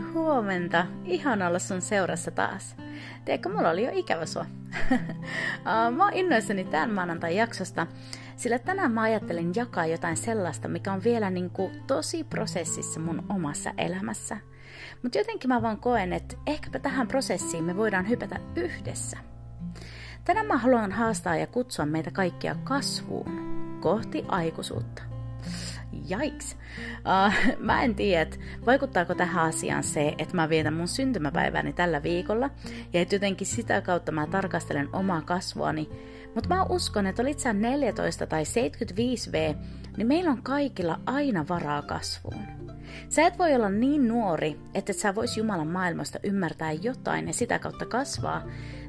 Huomenta. Ihan olla sun seurassa taas. Tiedätkö, mulla oli jo ikävä sua. mä oon innoissani tämän maanantai jaksosta, sillä tänään mä ajattelin jakaa jotain sellaista, mikä on vielä niin kuin tosi prosessissa mun omassa elämässä. Mutta jotenkin mä vaan koen, että ehkäpä tähän prosessiin me voidaan hypätä yhdessä. Tänään mä haluan haastaa ja kutsua meitä kaikkia kasvuun, kohti aikuisuutta. Jaiks. Uh, mä en tiedä, vaikuttaako tähän asiaan se, että mä vietän mun syntymäpäiväni tällä viikolla, ja että jotenkin sitä kautta mä tarkastelen omaa kasvuani. Mutta mä uskon, että olit sä 14 tai 75V, niin meillä on kaikilla aina varaa kasvuun. Sä et voi olla niin nuori, että et sä vois Jumalan maailmasta ymmärtää jotain ja sitä kautta kasvaa,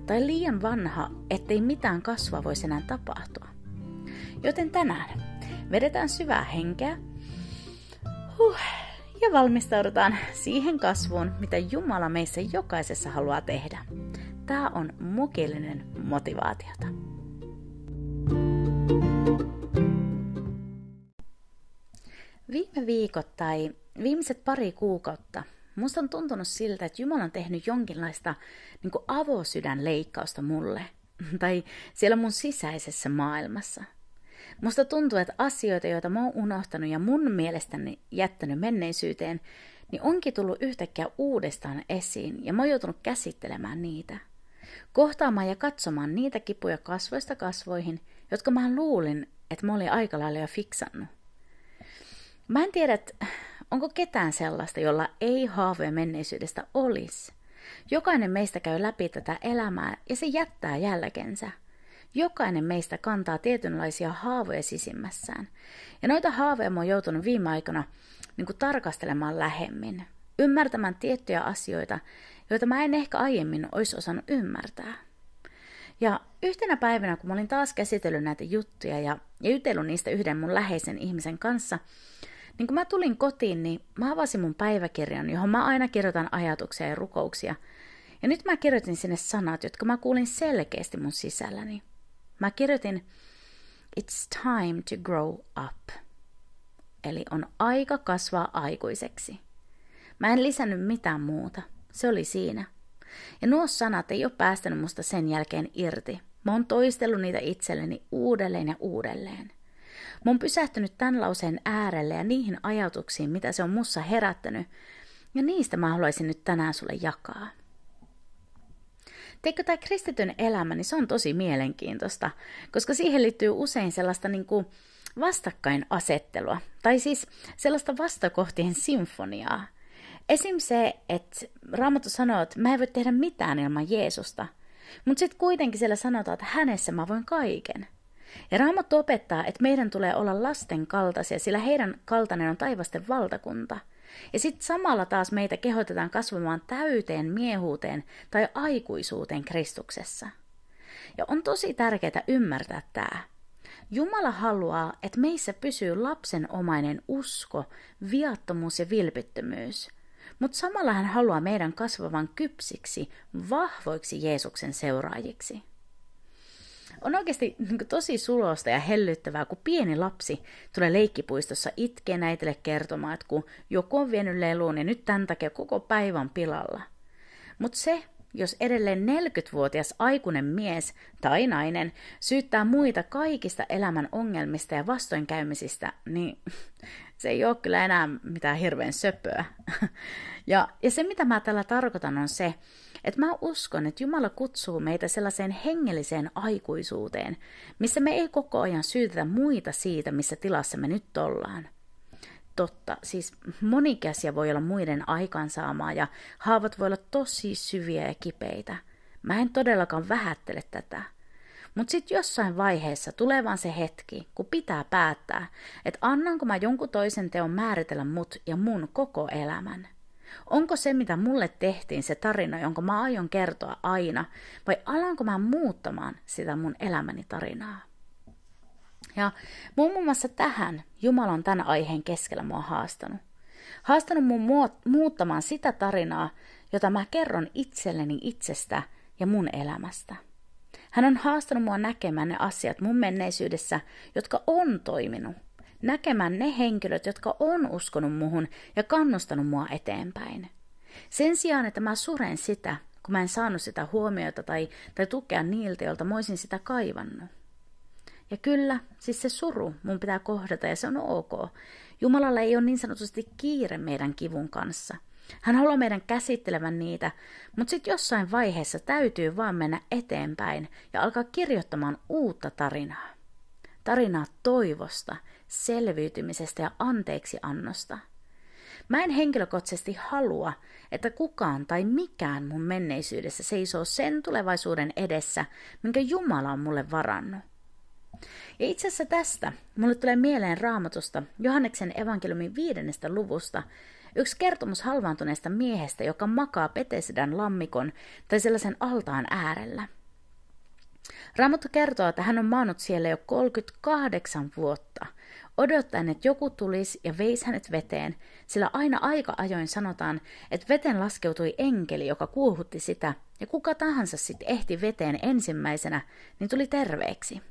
tai liian vanha, ettei mitään kasvua voisi enää tapahtua. Joten tänään vedetään syvää henkeä huh, ja valmistaudutaan siihen kasvuun, mitä Jumala meissä jokaisessa haluaa tehdä. Tämä on mukillinen motivaatiota. Viime viikot tai viimeiset pari kuukautta musta on tuntunut siltä, että Jumala on tehnyt jonkinlaista niin avosydänleikkausta mulle. Tai siellä mun sisäisessä maailmassa – Musta tuntuu, että asioita, joita mä oon unohtanut ja mun mielestäni jättänyt menneisyyteen, niin onkin tullut yhtäkkiä uudestaan esiin ja mä oon joutunut käsittelemään niitä. Kohtaamaan ja katsomaan niitä kipuja kasvoista kasvoihin, jotka mä luulin, että mä olin aika lailla jo fiksannut. Mä en tiedä, onko ketään sellaista, jolla ei haavoja menneisyydestä olisi. Jokainen meistä käy läpi tätä elämää ja se jättää jälkensä – Jokainen meistä kantaa tietynlaisia haavoja sisimmässään. Ja noita haavoja mä oon joutunut viime aikoina niin kuin tarkastelemaan lähemmin. Ymmärtämään tiettyjä asioita, joita mä en ehkä aiemmin olisi osannut ymmärtää. Ja yhtenä päivänä, kun mä olin taas käsitellyt näitä juttuja ja, ja jutellut niistä yhden mun läheisen ihmisen kanssa, niin kun mä tulin kotiin, niin mä avasin mun päiväkirjan, johon mä aina kirjoitan ajatuksia ja rukouksia. Ja nyt mä kirjoitin sinne sanat, jotka mä kuulin selkeästi mun sisälläni. Mä kirjoitin It's time to grow up. Eli on aika kasvaa aikuiseksi. Mä en lisännyt mitään muuta. Se oli siinä. Ja nuo sanat ei ole päästänyt musta sen jälkeen irti. Mä oon toistellut niitä itselleni uudelleen ja uudelleen. Mä oon pysähtynyt tämän lauseen äärelle ja niihin ajatuksiin, mitä se on mussa herättänyt, ja niistä mä haluaisin nyt tänään sulle jakaa. Teikö tämä kristityn elämä, niin se on tosi mielenkiintoista, koska siihen liittyy usein sellaista niin kuin vastakkainasettelua, tai siis sellaista vastakohtien sinfoniaa. Esim. se, että Raamattu sanoo, että mä en voi tehdä mitään ilman Jeesusta, mutta sitten kuitenkin siellä sanotaan, että hänessä mä voin kaiken. Ja Raamattu opettaa, että meidän tulee olla lasten kaltaisia, sillä heidän kaltainen on taivasten valtakunta – ja sitten samalla taas meitä kehotetaan kasvamaan täyteen miehuuteen tai aikuisuuteen Kristuksessa. Ja on tosi tärkeää ymmärtää tämä. Jumala haluaa, että meissä pysyy lapsenomainen usko, viattomuus ja vilpittömyys. Mutta samalla hän haluaa meidän kasvavan kypsiksi, vahvoiksi Jeesuksen seuraajiksi on oikeasti niin kuin, tosi sulosta ja hellyttävää, kun pieni lapsi tulee leikkipuistossa itkeen äitille kertomaan, että kun joku on vienyt leluun ja nyt tämän takia koko päivän pilalla. Mutta se, jos edelleen 40-vuotias aikuinen mies tai nainen syyttää muita kaikista elämän ongelmista ja vastoinkäymisistä, niin se ei ole kyllä enää mitään hirveän söpöä. Ja, ja se, mitä mä tällä tarkoitan, on se, että mä uskon, että Jumala kutsuu meitä sellaiseen hengelliseen aikuisuuteen, missä me ei koko ajan syytetä muita siitä, missä tilassa me nyt ollaan. Totta, siis monikäsiä voi olla muiden aikaansaamaa ja haavat voi olla tosi syviä ja kipeitä. Mä en todellakaan vähättele tätä. Mutta sitten jossain vaiheessa tulee vaan se hetki, kun pitää päättää, että annanko mä jonkun toisen teon määritellä mut ja mun koko elämän – Onko se, mitä mulle tehtiin, se tarina, jonka mä aion kertoa aina, vai alanko mä muuttamaan sitä mun elämäni tarinaa? Ja muun muassa tähän Jumala on tämän aiheen keskellä mua haastanut. Haastanut mun muuttamaan sitä tarinaa, jota mä kerron itselleni itsestä ja mun elämästä. Hän on haastanut mua näkemään ne asiat mun menneisyydessä, jotka on toiminut. Näkemään ne henkilöt, jotka on uskonut muhun ja kannustanut mua eteenpäin. Sen sijaan, että mä suren sitä, kun mä en saanut sitä huomiota tai, tai tukea niiltä, joilta mä olisin sitä kaivannut. Ja kyllä, siis se suru mun pitää kohdata ja se on ok. Jumalalla ei ole niin sanotusti kiire meidän kivun kanssa. Hän haluaa meidän käsittelevän niitä, mutta sitten jossain vaiheessa täytyy vaan mennä eteenpäin ja alkaa kirjoittamaan uutta tarinaa. Tarinaa toivosta, selviytymisestä ja anteeksiannosta. Mä en henkilökohtaisesti halua, että kukaan tai mikään mun menneisyydessä seisoo sen tulevaisuuden edessä, minkä Jumala on mulle varannut. Ja itse asiassa tästä mulle tulee mieleen raamatusta Johanneksen evankeliumin viidennestä luvusta yksi kertomus halvaantuneesta miehestä, joka makaa Petesidan lammikon tai sellaisen altaan äärellä. Raamattu kertoo, että hän on maannut siellä jo 38 vuotta, odottaen, että joku tulisi ja veisi hänet veteen, sillä aina aika ajoin sanotaan, että veteen laskeutui enkeli, joka kuuhutti sitä, ja kuka tahansa sitten ehti veteen ensimmäisenä, niin tuli terveeksi.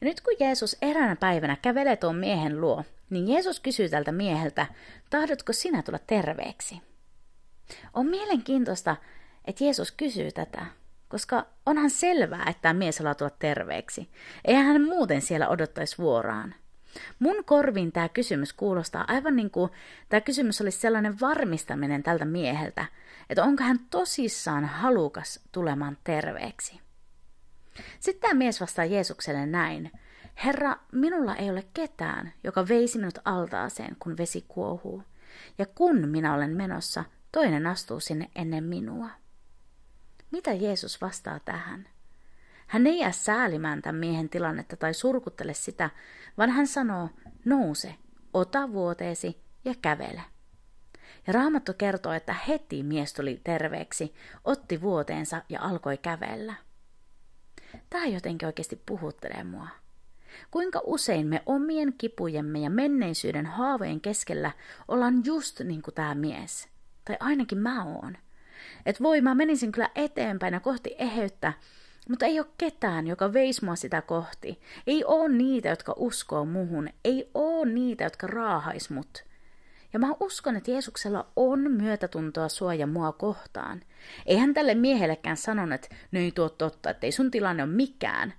Ja nyt kun Jeesus eräänä päivänä kävelee tuon miehen luo, niin Jeesus kysyy tältä mieheltä, tahdotko sinä tulla terveeksi? On mielenkiintoista, että Jeesus kysyy tätä, koska onhan selvää, että tämä mies haluaa tulla terveeksi. Eihän hän muuten siellä odottaisi vuoraan. Mun korviin tämä kysymys kuulostaa aivan niin kuin tämä kysymys olisi sellainen varmistaminen tältä mieheltä, että onko hän tosissaan halukas tulemaan terveeksi. Sitten tämä mies vastaa Jeesukselle näin. Herra, minulla ei ole ketään, joka veisi minut altaaseen, kun vesi kuohuu. Ja kun minä olen menossa, toinen astuu sinne ennen minua. Mitä Jeesus vastaa tähän? Hän ei jää säälimään tämän miehen tilannetta tai surkuttele sitä, vaan hän sanoo, nouse, ota vuoteesi ja kävele. Ja Raamattu kertoo, että heti mies tuli terveeksi, otti vuoteensa ja alkoi kävellä. Tämä jotenkin oikeasti puhuttelee mua. Kuinka usein me omien kipujemme ja menneisyyden haavojen keskellä ollaan just niin kuin tämä mies. Tai ainakin mä oon. Et voi, mä menisin kyllä eteenpäin ja kohti eheyttä, mutta ei ole ketään, joka veisi mua sitä kohti. Ei ole niitä, jotka uskoo muhun. Ei ole niitä, jotka raahais mut. Ja mä uskon, että Jeesuksella on myötätuntoa suoja mua kohtaan. Ei hän tälle miehellekään sanonut, että no ei tuo totta, että ei sun tilanne ole mikään.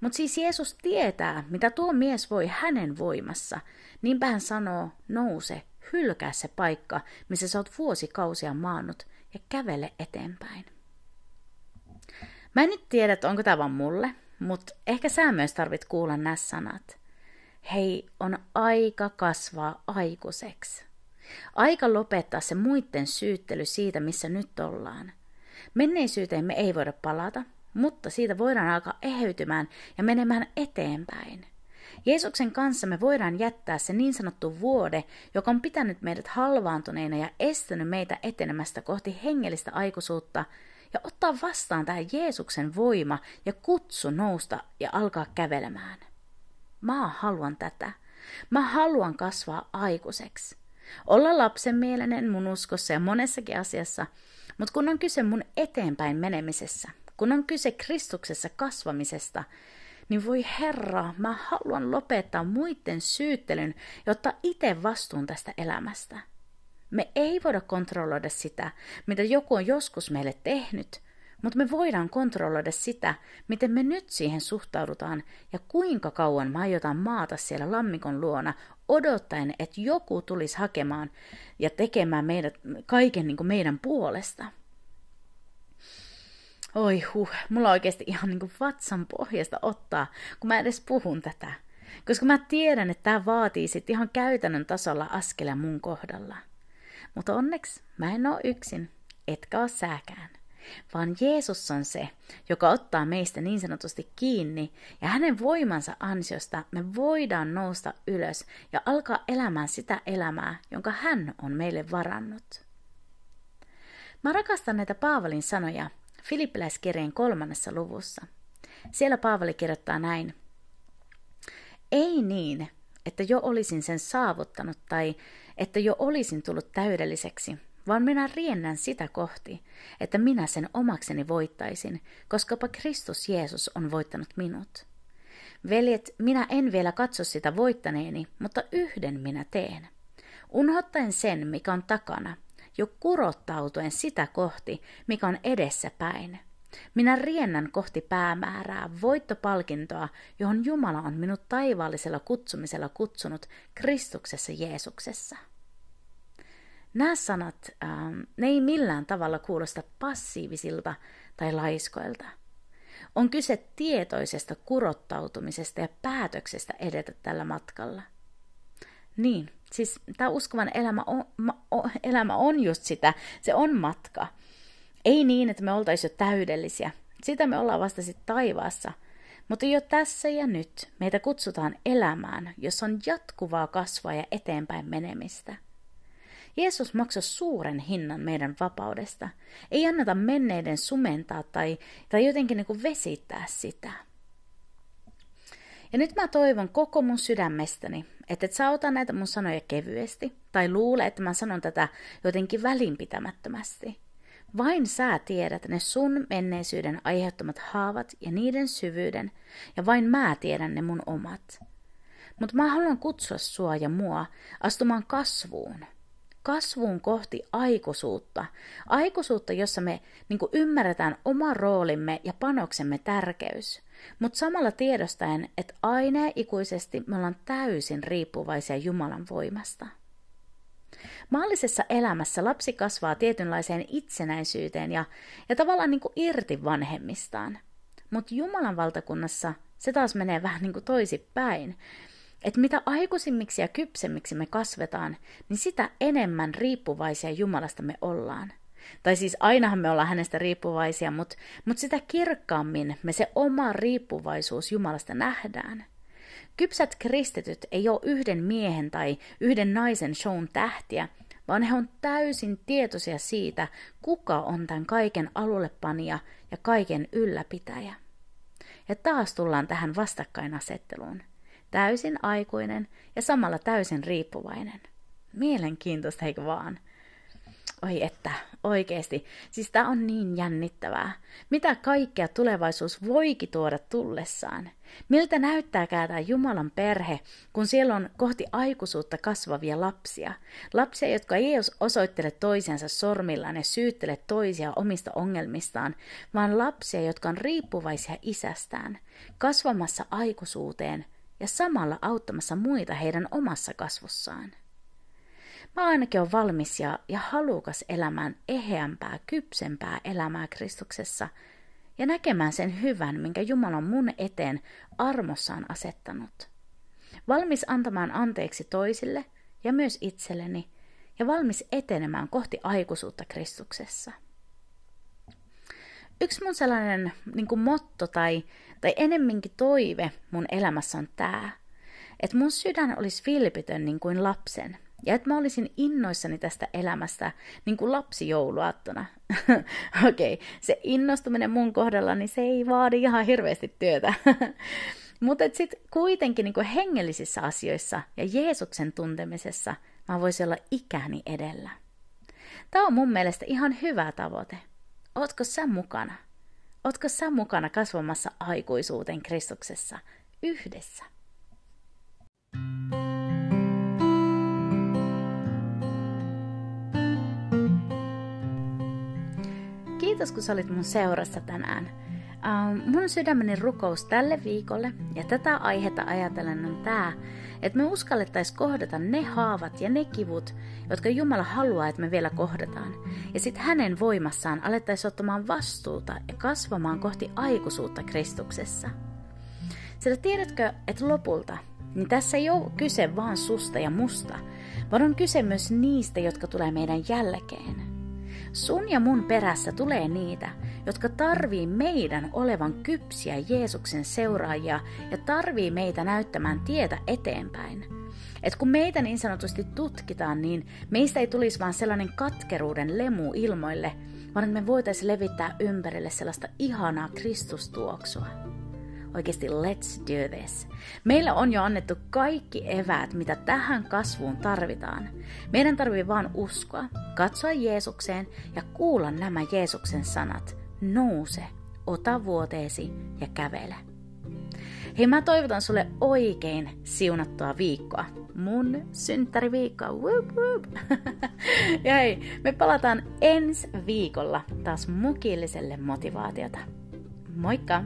Mutta siis Jeesus tietää, mitä tuo mies voi hänen voimassa. Niinpä hän sanoo, nouse, hylkää se paikka, missä sä oot vuosikausia maannut, ja kävele eteenpäin. Mä en nyt tiedä, että onko tämä vaan mulle, mutta ehkä sä myös tarvit kuulla nämä sanat. Hei, on aika kasvaa aikuiseksi. Aika lopettaa se muiden syyttely siitä, missä nyt ollaan. Menneisyyteen me ei voida palata, mutta siitä voidaan alkaa eheytymään ja menemään eteenpäin. Jeesuksen kanssa me voidaan jättää se niin sanottu vuode, joka on pitänyt meidät halvaantuneina ja estänyt meitä etenemästä kohti hengellistä aikuisuutta, ja ottaa vastaan tämä Jeesuksen voima ja kutsu nousta ja alkaa kävelemään. Mä haluan tätä. Mä haluan kasvaa aikuiseksi. Olla lapsenmielinen mun uskossa ja monessakin asiassa, mutta kun on kyse mun eteenpäin menemisessä, kun on kyse Kristuksessa kasvamisesta, niin voi Herra, mä haluan lopettaa muiden syyttelyn ja ottaa itse vastuun tästä elämästä. Me ei voida kontrolloida sitä, mitä joku on joskus meille tehnyt, mutta me voidaan kontrolloida sitä, miten me nyt siihen suhtaudutaan ja kuinka kauan me aiotaan maata siellä lammikon luona odottaen, että joku tulisi hakemaan ja tekemään meidät, kaiken niin kuin meidän puolesta. Oi huh, mulla oikeasti ihan niin kuin vatsan pohjasta ottaa, kun mä edes puhun tätä. Koska mä tiedän, että tämä vaatii sitten ihan käytännön tasolla askelia mun kohdalla. Mutta onneksi mä en oo yksin, etkä oo sääkään vaan Jeesus on se, joka ottaa meistä niin sanotusti kiinni, ja hänen voimansa ansiosta me voidaan nousta ylös ja alkaa elämään sitä elämää, jonka hän on meille varannut. Mä rakastan näitä Paavalin sanoja Filippiläiskirjeen kolmannessa luvussa. Siellä Paavali kirjoittaa näin. Ei niin, että jo olisin sen saavuttanut tai että jo olisin tullut täydelliseksi, vaan minä riennän sitä kohti, että minä sen omakseni voittaisin, koskapa Kristus Jeesus on voittanut minut. Veljet, minä en vielä katso sitä voittaneeni, mutta yhden minä teen. Unhottaen sen, mikä on takana, jo kurottautuen sitä kohti, mikä on edessä päin. Minä riennän kohti päämäärää, voittopalkintoa, johon Jumala on minut taivaallisella kutsumisella kutsunut Kristuksessa Jeesuksessa. Nämä sanat, ähm, ne ei millään tavalla kuulosta passiivisilta tai laiskoilta. On kyse tietoisesta kurottautumisesta ja päätöksestä edetä tällä matkalla. Niin, siis tämä uskovan elämä on, ma, o, elämä on just sitä, se on matka. Ei niin, että me oltaisiin jo täydellisiä. Sitä me ollaan vasta sitten taivaassa. Mutta jo tässä ja nyt meitä kutsutaan elämään, jossa on jatkuvaa kasvua ja eteenpäin menemistä. Jeesus maksoi suuren hinnan meidän vapaudesta. Ei anneta menneiden sumentaa tai, tai jotenkin niin kuin vesittää sitä. Ja nyt mä toivon koko mun sydämestäni, että et sä ota näitä mun sanoja kevyesti, tai luule, että mä sanon tätä jotenkin välinpitämättömästi. Vain sä tiedät ne sun menneisyyden aiheuttamat haavat ja niiden syvyyden, ja vain mä tiedän ne mun omat. Mutta mä haluan kutsua sua ja mua astumaan kasvuun, kasvuun kohti aikuisuutta. Aikuisuutta, jossa me niin ymmärretään oma roolimme ja panoksemme tärkeys, mutta samalla tiedostaen, että aina ikuisesti me ollaan täysin riippuvaisia Jumalan voimasta. Maallisessa elämässä lapsi kasvaa tietynlaiseen itsenäisyyteen ja, ja tavallaan niin kuin irti vanhemmistaan. Mutta Jumalan valtakunnassa se taas menee vähän niin kuin toisipäin että mitä aikuisimmiksi ja kypsemmiksi me kasvetaan, niin sitä enemmän riippuvaisia Jumalasta me ollaan. Tai siis ainahan me ollaan hänestä riippuvaisia, mutta, mutta sitä kirkkaammin me se oma riippuvaisuus Jumalasta nähdään. Kypsät kristityt ei ole yhden miehen tai yhden naisen shown tähtiä, vaan he on täysin tietoisia siitä, kuka on tämän kaiken alullepanija ja kaiken ylläpitäjä. Ja taas tullaan tähän vastakkainasetteluun täysin aikuinen ja samalla täysin riippuvainen. Mielenkiintoista, eikö vaan? Oi että, oikeesti. Siis tää on niin jännittävää. Mitä kaikkea tulevaisuus voikin tuoda tullessaan? Miltä näyttääkään tämä Jumalan perhe, kun siellä on kohti aikuisuutta kasvavia lapsia? Lapsia, jotka ei osoittele toisiansa sormillaan ja syyttele toisia omista ongelmistaan, vaan lapsia, jotka on riippuvaisia isästään, kasvamassa aikuisuuteen ja samalla auttamassa muita heidän omassa kasvussaan. Mä ainakin olen valmis ja, ja halukas elämään eheämpää, kypsempää elämää Kristuksessa ja näkemään sen hyvän, minkä Jumala on mun eteen armossaan asettanut. Valmis antamaan anteeksi toisille ja myös itselleni ja valmis etenemään kohti aikuisuutta Kristuksessa. Yksi mun sellainen niin kuin motto tai tai enemminkin toive mun elämässä on tää, että mun sydän olisi vilpitön niin kuin lapsen, ja että mä olisin innoissani tästä elämästä niin kuin lapsi jouluaattona. Okei, okay, se innostuminen mun kohdalla, niin se ei vaadi ihan hirveästi työtä. Mutta sitten kuitenkin niin hengellisissä asioissa ja Jeesuksen tuntemisessa mä voisin olla ikäni edellä. Tämä on mun mielestä ihan hyvä tavoite. Ootko sä mukana? Ootko sä mukana kasvamassa aikuisuuteen Kristuksessa yhdessä? Kiitos kun sä olit mun seurassa tänään. Uh, mun sydämeni rukous tälle viikolle ja tätä aihetta ajatellen on tää, että me uskallettaisiin kohdata ne haavat ja ne kivut, jotka Jumala haluaa, että me vielä kohdataan. Ja sitten hänen voimassaan alettaisiin ottamaan vastuuta ja kasvamaan kohti aikuisuutta Kristuksessa. Sillä tiedätkö, että lopulta, niin tässä ei ole kyse vaan susta ja musta, vaan on kyse myös niistä, jotka tulee meidän jälkeen. Sun ja mun perässä tulee niitä, jotka tarvii meidän olevan kypsiä Jeesuksen seuraajia ja tarvii meitä näyttämään tietä eteenpäin. että kun meitä niin sanotusti tutkitaan, niin meistä ei tulisi vaan sellainen katkeruuden lemu ilmoille, vaan me voitaisiin levittää ympärille sellaista ihanaa Kristustuoksua. Oikeasti let's do this. Meillä on jo annettu kaikki eväät, mitä tähän kasvuun tarvitaan. Meidän tarvii vaan uskoa, katsoa Jeesukseen ja kuulla nämä Jeesuksen sanat. Nouse, ota vuoteesi ja kävele. Hei, mä toivotan sulle oikein siunattua viikkoa. Mun synttäriviikkoa. Whoop, whoop. ja hei, me palataan ensi viikolla taas mukilliselle motivaatiota. Moikka!